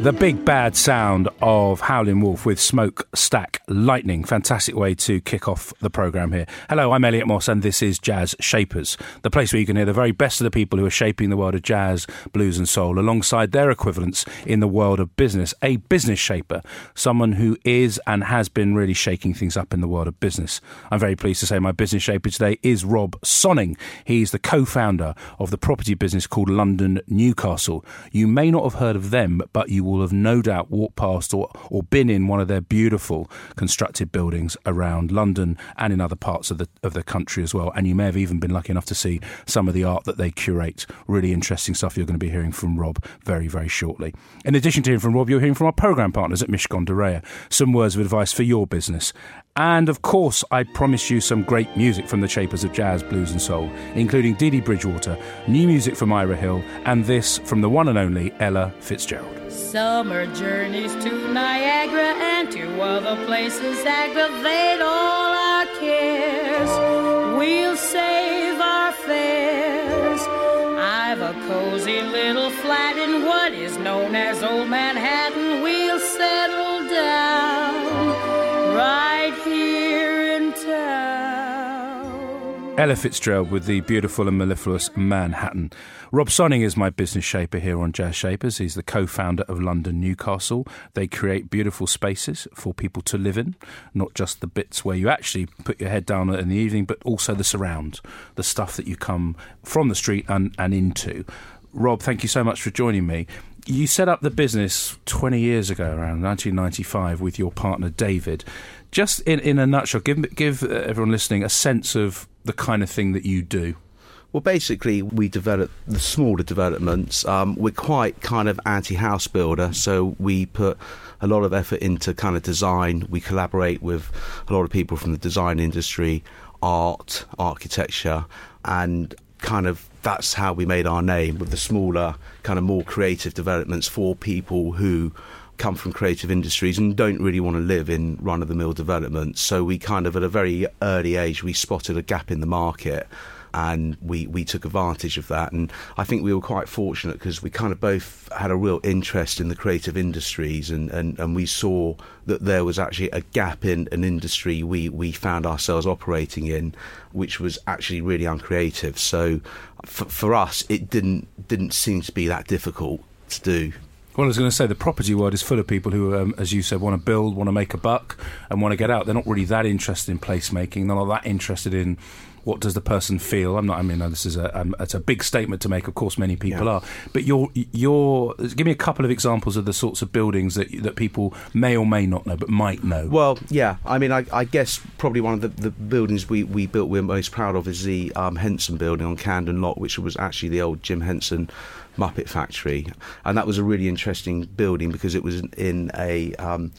The big bad sound of Howlin' Wolf with Smokestack Lightning. Fantastic way to kick off the programme here. Hello, I'm Elliot Moss, and this is Jazz Shapers, the place where you can hear the very best of the people who are shaping the world of jazz, blues, and soul alongside their equivalents in the world of business. A business shaper, someone who is and has been really shaking things up in the world of business. I'm very pleased to say my business shaper today is Rob Sonning. He's the co founder of the property business called London Newcastle. You may not have heard of them, but you will have no doubt walked past or, or been in one of their beautiful constructed buildings around London and in other parts of the of the country as well. And you may have even been lucky enough to see some of the art that they curate. Really interesting stuff you're going to be hearing from Rob very, very shortly. In addition to hearing from Rob, you're hearing from our programme partners at Mishcon de Reya. Some words of advice for your business. And of course, I promise you some great music from the shapers of jazz, blues, and soul, including Dee Dee Bridgewater, new music from Ira Hill, and this from the one and only Ella Fitzgerald. Summer journeys to Niagara and to other places aggravate all our cares. We'll save our fares. I've a cozy little flat in what is known as Old Manhattan. Ella Fitzgerald with the beautiful and mellifluous Manhattan. Rob Sonning is my business shaper here on Jazz Shapers. He's the co founder of London Newcastle. They create beautiful spaces for people to live in, not just the bits where you actually put your head down in the evening, but also the surround, the stuff that you come from the street and, and into. Rob, thank you so much for joining me. You set up the business 20 years ago, around 1995, with your partner David. Just in, in a nutshell, give, give everyone listening a sense of the kind of thing that you do. Well, basically, we develop the smaller developments. Um, we're quite kind of anti-house builder, so we put a lot of effort into kind of design. We collaborate with a lot of people from the design industry, art, architecture, and kind of that's how we made our name with the smaller, kind of more creative developments for people who come from creative industries and don't really want to live in run of the mill developments. So we kind of at a very early age we spotted a gap in the market and we, we took advantage of that. And I think we were quite fortunate because we kind of both had a real interest in the creative industries and, and, and we saw that there was actually a gap in an industry we, we found ourselves operating in, which was actually really uncreative. So for, for us, it didn't didn't seem to be that difficult to do. Well, I was going to say the property world is full of people who, um, as you said, want to build, want to make a buck, and want to get out. They're not really that interested in placemaking. They're not that interested in what does the person feel. I'm not. I mean, this is a um, it's a big statement to make. Of course, many people Yeah. are. But you're you're give me a couple of examples of the sorts of buildings that that people may or may not know, but might know. Well, yeah. I mean, I, I guess probably one of the, the buildings we, we built we're most proud of is the um, Henson building on Camden Lock, which was actually the old Jim Henson Muppet factory, and that was a really interesting building because it was in, in a um,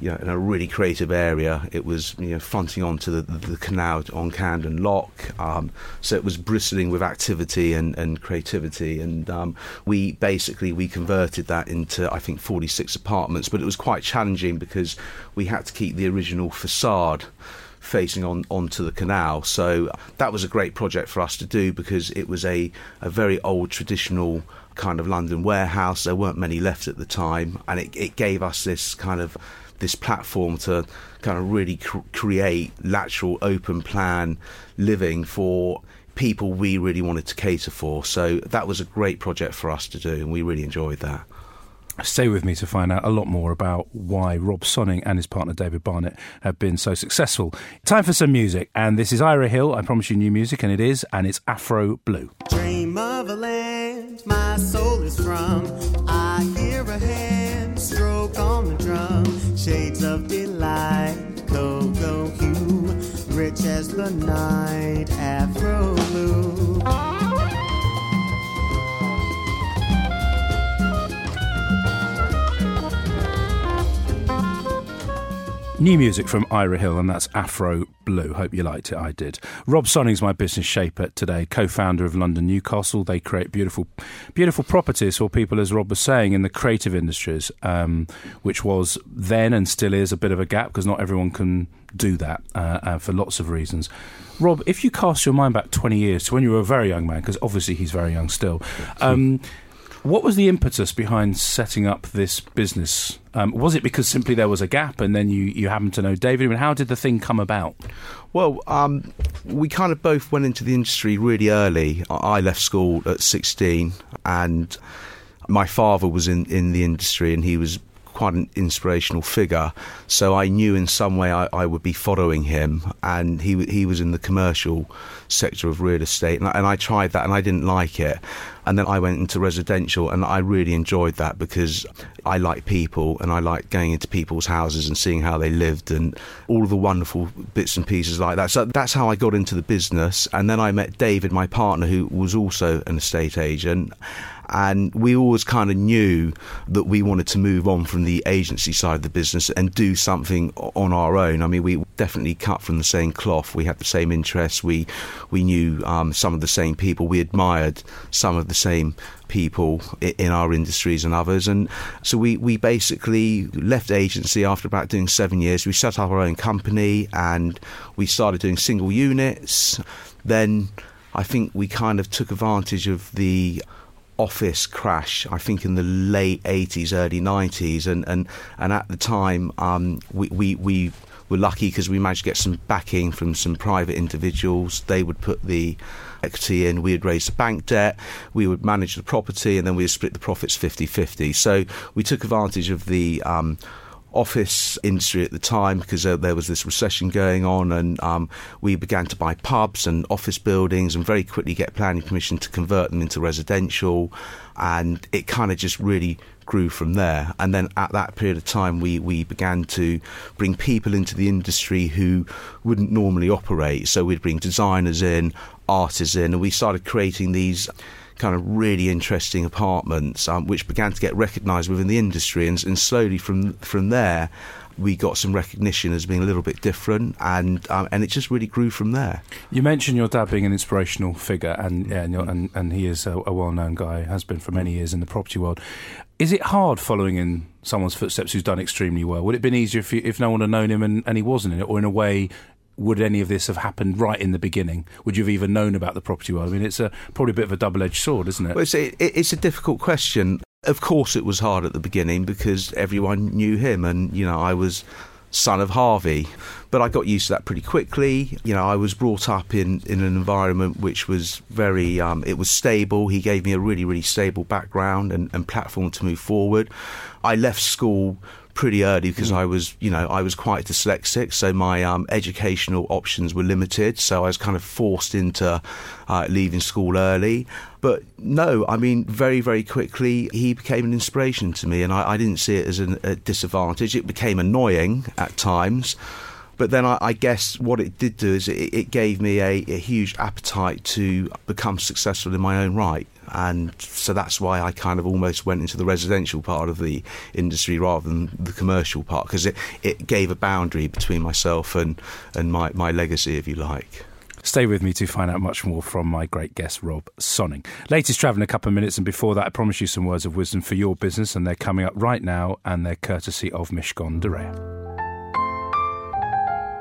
you know, in a really creative area. It was you know fronting onto the, the canal on Camden Lock, um, so it was bristling with activity and, and creativity. And um, we basically we converted that into I think 46 apartments, but it was quite challenging because we had to keep the original facade facing on onto the canal. So that was a great project for us to do because it was a, a very old traditional kind of London warehouse. There weren't many left at the time, and it, it gave us this kind of this platform to kind of really cr- create lateral open plan living for people we really wanted to cater for. So that was a great project for us to do, and we really enjoyed that. Stay with me to find out a lot more about why Rob Sonning and his partner David Barnett have been so successful. Time for some music, and this is Ira Hill. I promise you new music, and it is, and it's Afro Blue. Dream the night afro New music from Ira Hill, and that's Afro Blue. Hope you liked it. I did. Rob Sonning's my business shaper today, co-founder of London Newcastle. They create beautiful, beautiful properties for people, as Rob was saying, in the creative industries, um, which was then and still is a bit of a gap because not everyone can do that uh, uh, for lots of reasons. Rob, if you cast your mind back 20 years to when you were a very young man, because obviously he's very young still. Um, what was the impetus behind setting up this business? Um, was it because simply there was a gap and then you, you happened to know David? I mean, how did the thing come about? Well, um, we kind of both went into the industry really early. I left school at 16, and my father was in, in the industry, and he was quite an inspirational figure. So I knew in some way I, I would be following him, and he he was in the commercial sector of real estate, and I, and I tried that, and I didn't like it. And then I went into residential, and I really enjoyed that because I like people, and I like going into people's houses and seeing how they lived, and all of the wonderful bits and pieces like that. So that's how I got into the business. And then I met David, my partner, who was also an estate agent and we always kind of knew that we wanted to move on from the agency side of the business and do something on our own. I mean, we definitely cut from the same cloth. We had the same interests. We we knew um, some of the same people. We admired some of the same people in our industries and others. And so we, we basically left agency after about doing seven years. We set up our own company and we started doing single units. Then I think we kind of took advantage of the office crash, I think in the late 80s, early 90s. And, and, and at the time, um, we, we, we were lucky because we managed to get some backing from some private individuals. They would put the equity in, we would raise the bank debt, we would manage the property, and then we would split the profits 50 50. So we took advantage of the um, office industry at the time because uh, there was this recession going on, and um, we began to buy pubs and office buildings and very quickly get planning permission to convert them into residential, and it kind of just really grew from there. And then at that period of time, we, we began to bring people into the industry who wouldn't normally operate. So we'd bring designers in, artists in, and we started creating these kind of really interesting apartments, um, which began to get recognised within the industry, and, and slowly from from there, we got some recognition as being a little bit different, and um, and it just really grew from there. You mentioned your dad being an inspirational figure, and yeah, and, and, and he is a, a well-known guy, has been for many years in the property world. Is it hard following in someone's footsteps who's done extremely well? Would it have been easier if, you, if no one had known him and, and he wasn't in it, or in a way? Would any of this have happened right in the beginning? Would you have even known about the property world? I mean, it's a probably a bit of a double-edged sword, isn't it? Well, it's, it, it's a difficult question. Of course, it was hard at the beginning because everyone knew him, and you know, I was son of Harvey. But I got used to that pretty quickly. You know, I was brought up in, in an environment which was very, um, it was stable. He gave me a really, really stable background and, and platform to move forward. I left school pretty early because I was, you know, I was quite dyslexic, so my um, educational options were limited. So I was kind of forced into uh, leaving school early. But no, I mean, very, very quickly he became an inspiration to me, and I, I didn't see it as an, a disadvantage. It became annoying at times. But then I, I guess what it did do is it, it gave me a, a huge appetite to become successful in my own right. And so that's why I kind of almost went into the residential part of the industry rather than the commercial part, because it, it gave a boundary between myself and, and my, my legacy, if you like. Stay with me to find out much more from my great guest, Rob Sonning. Latest travel in a couple of minutes, and before that, I promise you some words of wisdom for your business, and they're coming up right now, and they're courtesy of Mishcon de Reya.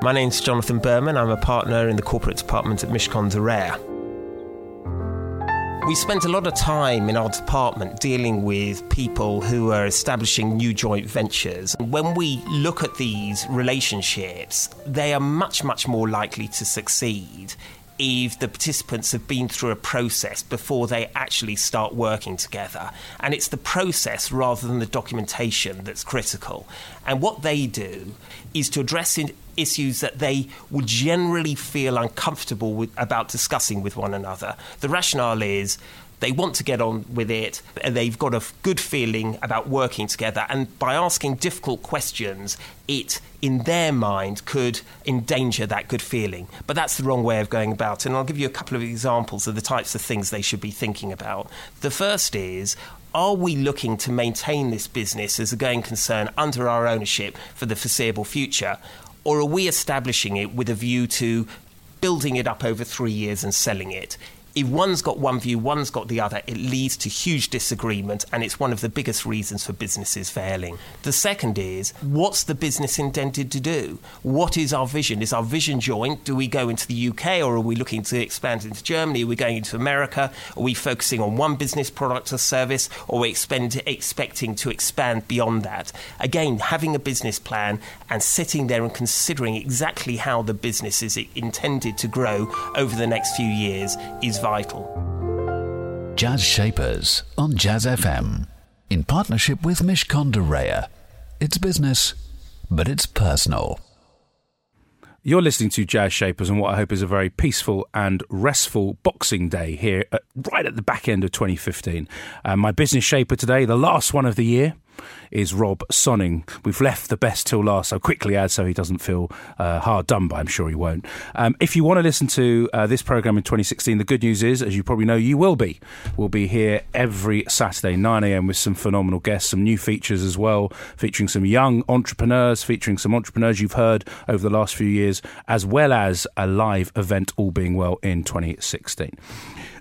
My name's Jonathan Berman. I'm a partner in the corporate department at Mishcon de Reya. We spent a lot of time in our department dealing with people who are establishing new joint ventures. When we look at these relationships, they are much, much more likely to succeed if the participants have been through a process before they actually start working together. And it's the process rather than the documentation that's critical. And what they do is to address issues that they would generally feel uncomfortable with, about discussing with one another. The rationale is They want to get on with it. They've got a good feeling about working together. And by asking difficult questions, it, in their mind, could endanger that good feeling. But that's the wrong way of going about it. And I'll give you a couple of examples of the types of things they should be thinking about. The first is are we looking to maintain this business as a going concern under our ownership for the foreseeable future? Or are we establishing it with a view to building it up over three years and selling it? If one's got one view, one's got the other, it leads to huge disagreement, and it's one of the biggest reasons for businesses failing. The second is what's the business intended to do? What is our vision? Is our vision joint? Do we go into the UK or are we looking to expand into Germany? Are we going into America? Are we focusing on one business product or service or are we expend, expecting to expand beyond that? Again, having a business plan and sitting there and considering exactly how the business is intended to grow over the next few years is vital. Jazz Shapers on Jazz FM in partnership with Mishcon de Reya. It's business, but it's personal. You're listening to Jazz Shapers and what I hope is a very peaceful and restful Boxing Day here, at, right at the back end of 2015. Uh, my business shaper today, the last one of the year, is Rob Sonning. We've left the best till last, so quickly add so he doesn't feel uh, hard done by. I'm sure he won't. Um, if you want to listen to uh, this program in 2016, the good news is, as you probably know, you will be. We'll be here every Saturday, 9 a.m., with some phenomenal guests, some new features as well, featuring some young entrepreneurs, featuring some entrepreneurs you've heard over the last few years, as well as a live event, all being well, in 2016.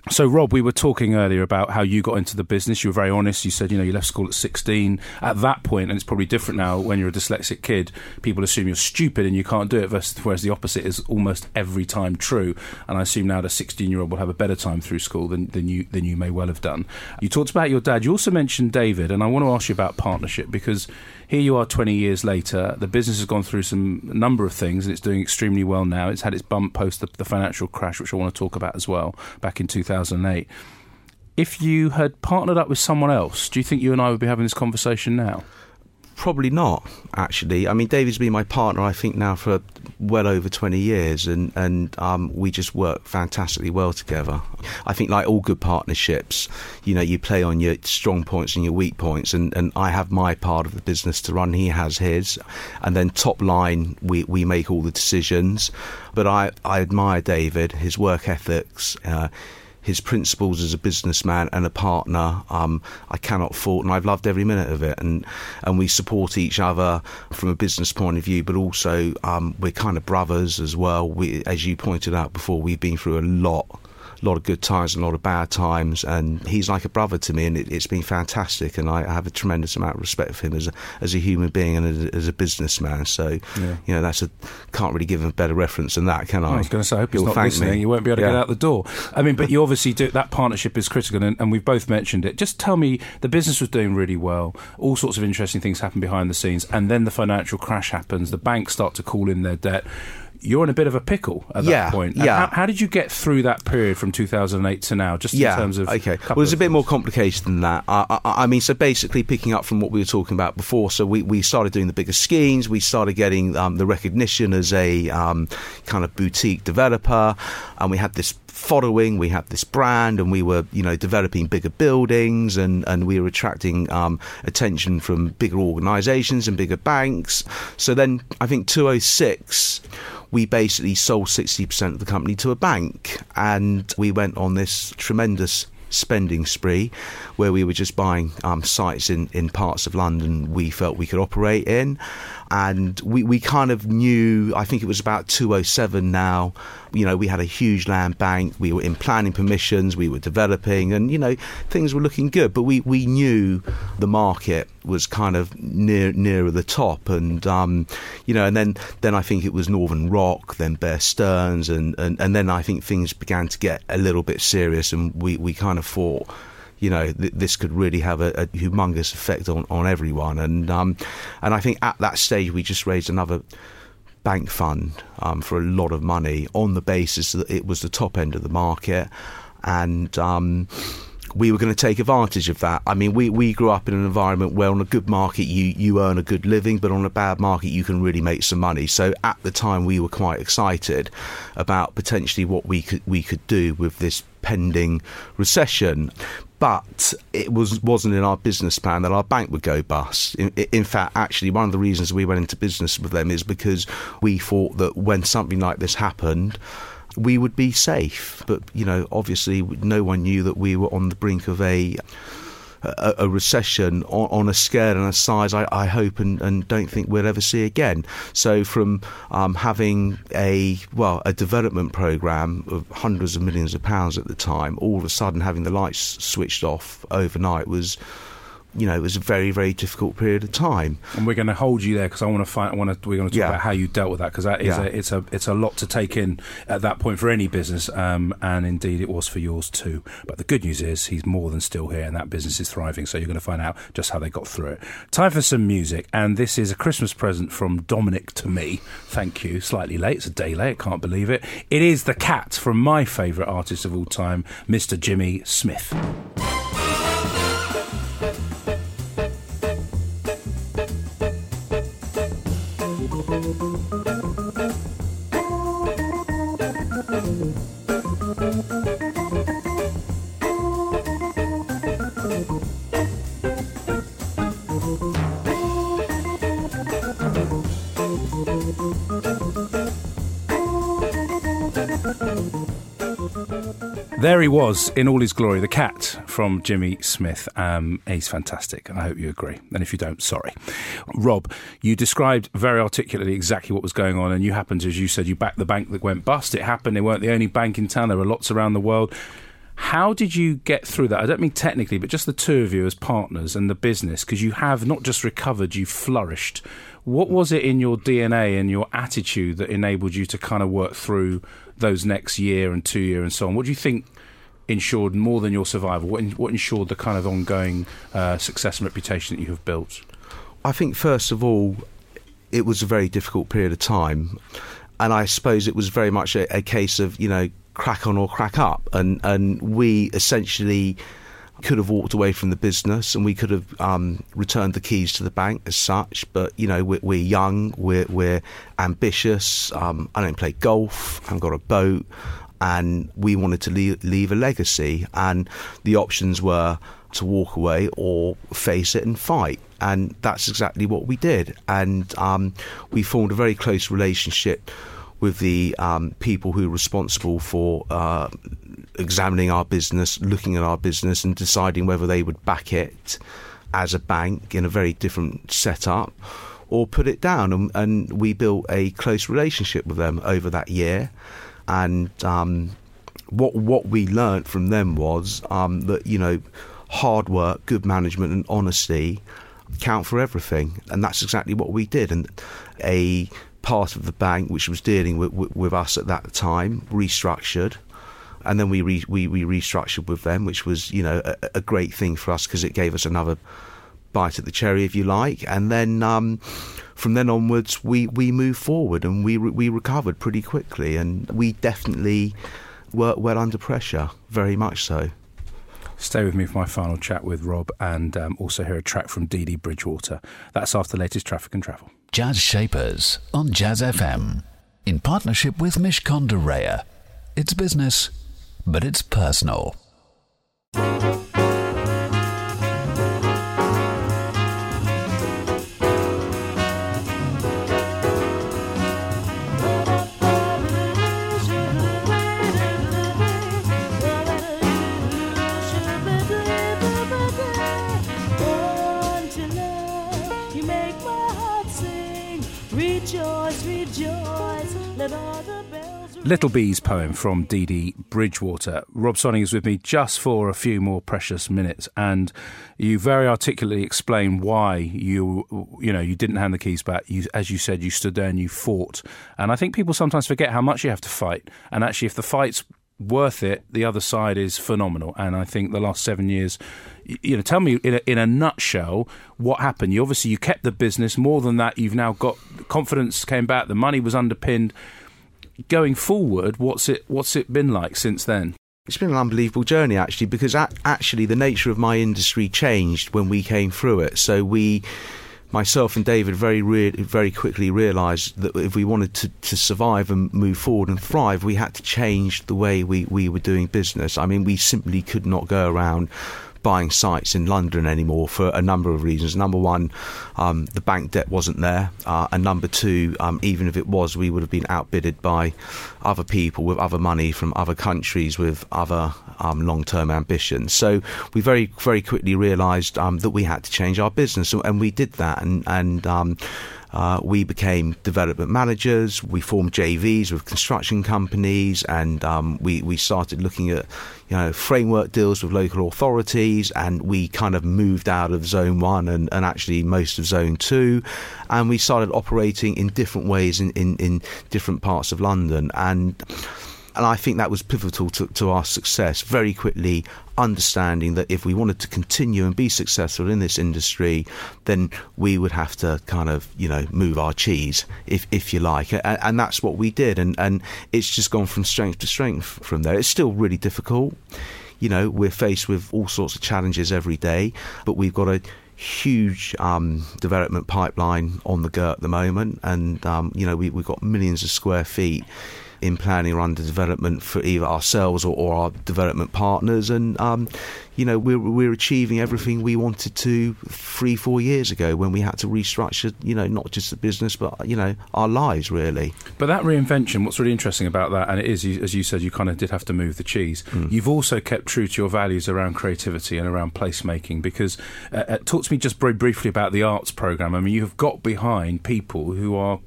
So, Rob, we were talking earlier about how you got into the business. You were very honest. You said, you know, you left school at 16. At that point, and it's probably different now when you're a dyslexic kid, people assume you're stupid and you can't do it, versus, whereas the opposite is almost every time true. And I assume now the 16 year old will have a better time through school than, than, you, than you may well have done. You talked about your dad. You also mentioned David, and I want to ask you about partnership because here you are 20 years later. The business has gone through some number of things and it's doing extremely well now. It's had its bump post the, the financial crash, which I want to talk about as well, back in 2008. If you had partnered up with someone else, do you think you and I would be having this conversation now? Probably not, actually. I mean, David's been my partner, I think, now for well over 20 years, and, and um, we just work fantastically well together. I think, like all good partnerships, you know, you play on your strong points and your weak points, and, and I have my part of the business to run, he has his. And then, top line, we, we make all the decisions. But I, I admire David, his work ethics. Uh, his principles as a businessman and a partner, um, I cannot fault, and I've loved every minute of it. And and we support each other from a business point of view, but also um, we're kind of brothers as well. We, as you pointed out before, we've been through a lot a lot of good times and a lot of bad times, and he's like a brother to me, and it, has been fantastic. And I have a tremendous amount of respect for him as a, as a human being and as, as a businessman. So, yeah. you know, that's a can't really give him a better reference than that, can I? I was going to say, I hope he's He'll not listening. Me. You won't be able to yeah. get out the door. I mean, but you obviously do that partnership is critical, and, and we've both mentioned it. Just tell me, the business was doing really well. All sorts of interesting things happen behind the scenes, and then the financial crash happens. The banks start to call in their debt you're in a bit of a pickle at that yeah, point. Yeah. How, how, did you get through that period from 2008 to now? Just yeah, in terms of okay. Well, it's a bit things. more complicated than that. I, I, I, mean, so basically, picking up from what we were talking about before, so we, we started doing the bigger schemes. We started getting um, the recognition as a um, kind of boutique developer, and we had this following, we had this brand, and we were, you know, developing bigger buildings, and, and we were attracting um, attention from bigger organisations and bigger banks. So then, I think 206 we basically sold 60% of the company to a bank. And we went on this tremendous spending spree where we were just buying um, sites in, in parts of London we felt we could operate in and we, we kind of knew I think it was about 207 now you know we had a huge land bank. We were in planning permissions. We were developing and you know things were looking good. But we, we knew the market was kind of near nearer the top. And um, you know and then then I think it was Northern Rock then Bear Stearns. And, and, and then I think things began to get a little bit serious and we, we kind of thought you know, th- this could really have a, a, humongous effect on, on everyone. And um, and I think at that stage we just raised another bank fund um, for a lot of money on the basis that it was the top end of the market, and. Um, we were going to take advantage of that. I mean, we, we grew up in an environment where on a good market you, you earn a good living, but on a bad market you can really make some money. So at the time we were quite excited about potentially what we could we could do with this impending recession. But it was wasn't in our business plan that our bank would go bust. In, in fact, actually, one of the reasons we went into business with them is because we thought that when something like this happened, we would be safe. But you know, obviously, no one knew that we were on the brink of a a, a recession on, on, a scale and a size I, I hope and, and, don't think we'll ever see again. So from um, having a well a development program of hundreds of millions of pounds at the time, all of a sudden having the lights switched off overnight was you know, it was a very, very difficult period of time. And we're going to hold you there because I want to find. I want to. We're going to talk Yeah. about how you dealt with that because that is Yeah. a, it's a it's a lot to take in at that point for any business, um, and indeed it was for yours too. But the good news is he's more than still here, and that business is thriving. So you're going to find out just how they got through it. Time for some music, and this is a Christmas present from Dominic to me. Thank you. Slightly late. It's a day late. Can't believe it. It is the cat from my favourite artist of all time, Mr. Jimmy Smith. He was in all his glory, the cat from Jimmy Smith. Um, he's fantastic, I hope you agree. And if you don't, sorry. Rob, you described very articulately exactly what was going on, and you happened, as you said, you backed the bank that went bust. It happened. They weren't the only bank in town. There were lots around the world. How did you get through that? I don't mean technically, but just the two of you as partners and the business, because you have not just recovered, you've flourished. What was it in your DNA and your attitude that enabled you to kind of work through those next year and two year and so on? What do you think ensured more than your survival? What, what ensured the kind of ongoing uh, success and reputation that you have built? I think first of all, it was a very difficult period of time, and I suppose it was very much a, a case of you know crack on or crack up, and and we essentially could have walked away from the business and we could have um, returned the keys to the bank as such. But you know we're, we're young, we're we're ambitious. Um, I don't play golf. I've got a boat. And we wanted to leave, leave a legacy, and the options were to walk away or face it and fight. And that's exactly what we did. And um, we formed a very close relationship with the um, people who were responsible for uh, examining our business, looking at our business, and deciding whether they would back it as a bank in a very different setup or put it down. And, and we built a close relationship with them over that year. And um, what what we learnt from them was um, that you know hard work, good management, and honesty count for everything, and that's exactly what we did. And a part of the bank which was dealing with, with, with us at that time restructured. And then we, re, we we restructured with them, which was you know a, a great thing for us because it gave us another bite at the cherry, if you like. And then um, from then onwards, we, we moved forward and we re- we recovered pretty quickly, and we definitely were well under pressure, very much so. Stay with me for my final chat with Rob and um, also hear a track from Dee Dee Bridgewater. That's after the latest traffic and travel. Jazz Shapers on Jazz FM. In partnership with Mishcon de Reya. It's business, but it's personal. Little B's poem from Dee Bridgewater. Rob Sonning is with me just for a few more precious minutes, and you very articulately explain why you, you know, you didn't hand the keys back. You, as you said, you stood there and you fought. And I think people sometimes forget how much you have to fight. And actually, if the fight's worth it, the other side is phenomenal. And I think the last seven years, you know, tell me in a, in a nutshell what happened. You obviously you kept the business. More than that, you've now got confidence came back. The money was underpinned going forward, what's it what's it been like since then? It's been an unbelievable journey, actually, because actually the nature of my industry changed when we came through it. So we myself and David very re- very quickly realised that if we wanted to, to survive and move forward and thrive, we had to change the way we, we were doing business. I mean, we simply could not go around buying sites in London anymore for a number of reasons. Number one, um, the bank debt wasn't there, uh, and number two, um, even if it was, we would have been outbidded by other people with other money from other countries with other um, long-term ambitions. So we very very quickly realised um, that we had to change our business, and we did that, and and. Uh, we became development managers. We formed JVs with construction companies, and um, we we started looking at you know framework deals with local authorities, and we kind of moved out of Zone One and, and actually most of Zone Two, and we started operating in different ways in, in, in different parts of London, and and I think that was pivotal to, to our success. Very quickly understanding that if we wanted to continue and be successful in this industry, then we would have to kind of you know move our cheese, if if you like, and, and that's what we did, and and it's just gone from strength to strength from there. It's still really difficult. You know, we're faced with all sorts of challenges every day, but we've got a huge um, development pipeline on the go at the moment, and um, you know we, we've got millions of square feet in planning or under development for either ourselves or, or our development partners, and um, you know we're we're achieving everything we wanted to three four years ago when we had to restructure you know not just the business but you know our lives really. But that reinvention, what's really interesting about that, and it is, you- as you said, you kind of did have to move the cheese. You've also kept true to your values around creativity and around placemaking. Because uh, uh, talk to me just very briefly about the arts program. I mean, you have got behind people who are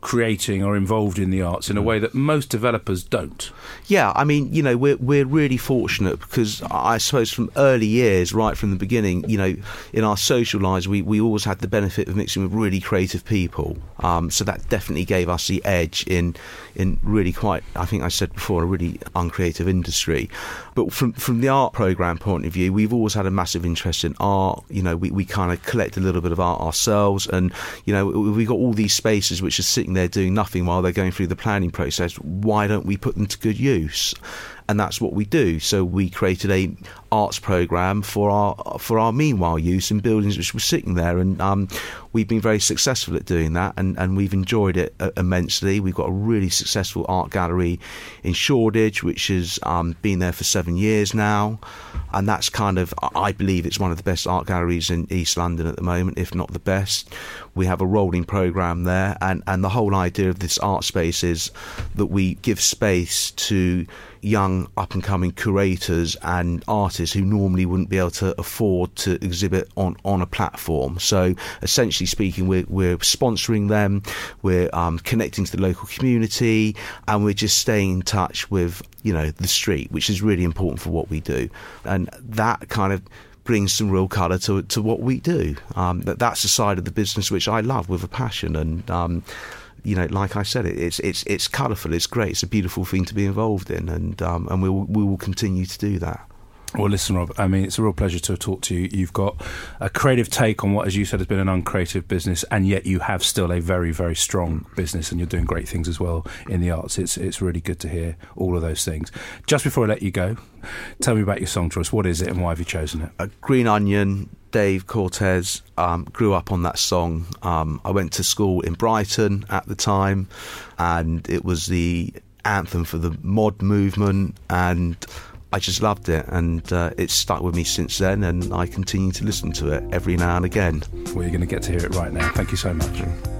creating or involved in the arts in a way that most developers don't. Yeah, I mean, you know, we're we're really fortunate because I suppose from early years, right from the beginning, you know, in our social lives, we, we always had the benefit of mixing with really creative people. Um, so that definitely gave us the edge in in really quite, I think I said before, a really uncreative industry. But from from the art program point of view, we've always had a massive interest in art. You know, we, we kind of collect a little bit of art ourselves, and you know, we've got all these spaces which are sitting there doing nothing while they're going through the planning process. Why don't we put them to good use? and that's what we do. So we created a arts program for our for our meanwhile use in buildings which were sitting there, and um, we've been very successful at doing that, and, and we've enjoyed it uh, immensely. We've got a really successful art gallery in Shoreditch, which has um, been there for seven years now, and that's kind of I believe it's one of the best art galleries in East London at the moment, if not the best. We have a rolling program there, and, and the whole idea of this art space is that we give space to young up and coming curators and artists who normally wouldn't be able to afford to exhibit on, on a platform. So essentially speaking, we're, we're sponsoring them, we're um, connecting to the local community, and we're just staying in touch with you know the street, which is really important for what we do, and that kind of brings some real colour to to what we do. Um, that that's the side of the business which I love with a passion, and um, you know, like I said, it, it's it's it's colourful. It's great. It's a beautiful thing to be involved in, and um, and we we will continue to do that. Well, listen, Rob, I mean, it's a real pleasure to talk to you. You've got a creative take on what, as you said, has been an uncreative business, and yet you have still a very, very strong business, and you're doing great things as well in the arts. It's, it's really good to hear all of those things. Just before I let you go, tell me about your song choice. What is it, and why have you chosen it? uh, Green Onion, Dave Cortez um, grew up on that song. Um, I went to school in Brighton at the time, and it was the anthem for the mod movement, and I just loved it, and uh, it's stuck with me since then, and I continue to listen to it every now and again. Well, you're going to get to hear it right now. Thank you so much.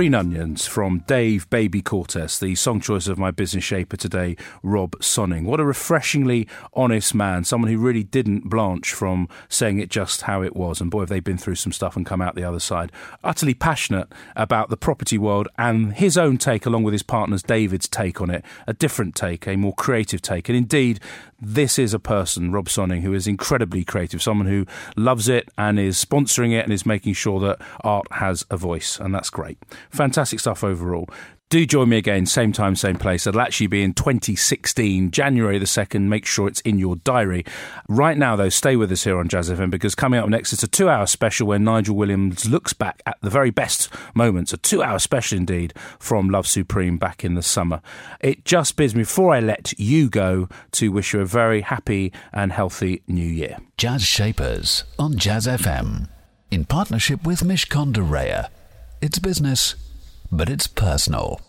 Green Onions from Dave Baby Cortez, the song choice of my business shaper today, Rob Sonning. What a refreshingly honest man, someone who really didn't blanch from saying it just how it was. And boy, have they been through some stuff and come out the other side. Utterly passionate about the property world and his own take, along with his partner's David's take on it. A different take, a more creative take. And indeed, this is a person, Rob Sonning, who is incredibly creative, someone who loves it and is sponsoring it and is making sure that art has a voice. And that's great. Fantastic stuff overall. Do join me again, same time, same place. It'll actually be in 2016, January the 2nd. Make sure it's in your diary. Right now, though, stay with us here on Jazz FM because coming up next, it's a two hour special where Nigel Williams looks back at the very best moments, a two hour special indeed, from Love Supreme back in the summer. It just bids me, before I let you go, to wish you a very happy and healthy new year. Jazz Shapers on Jazz FM. In partnership with Mishcon de Reya. It's business, but it's personal.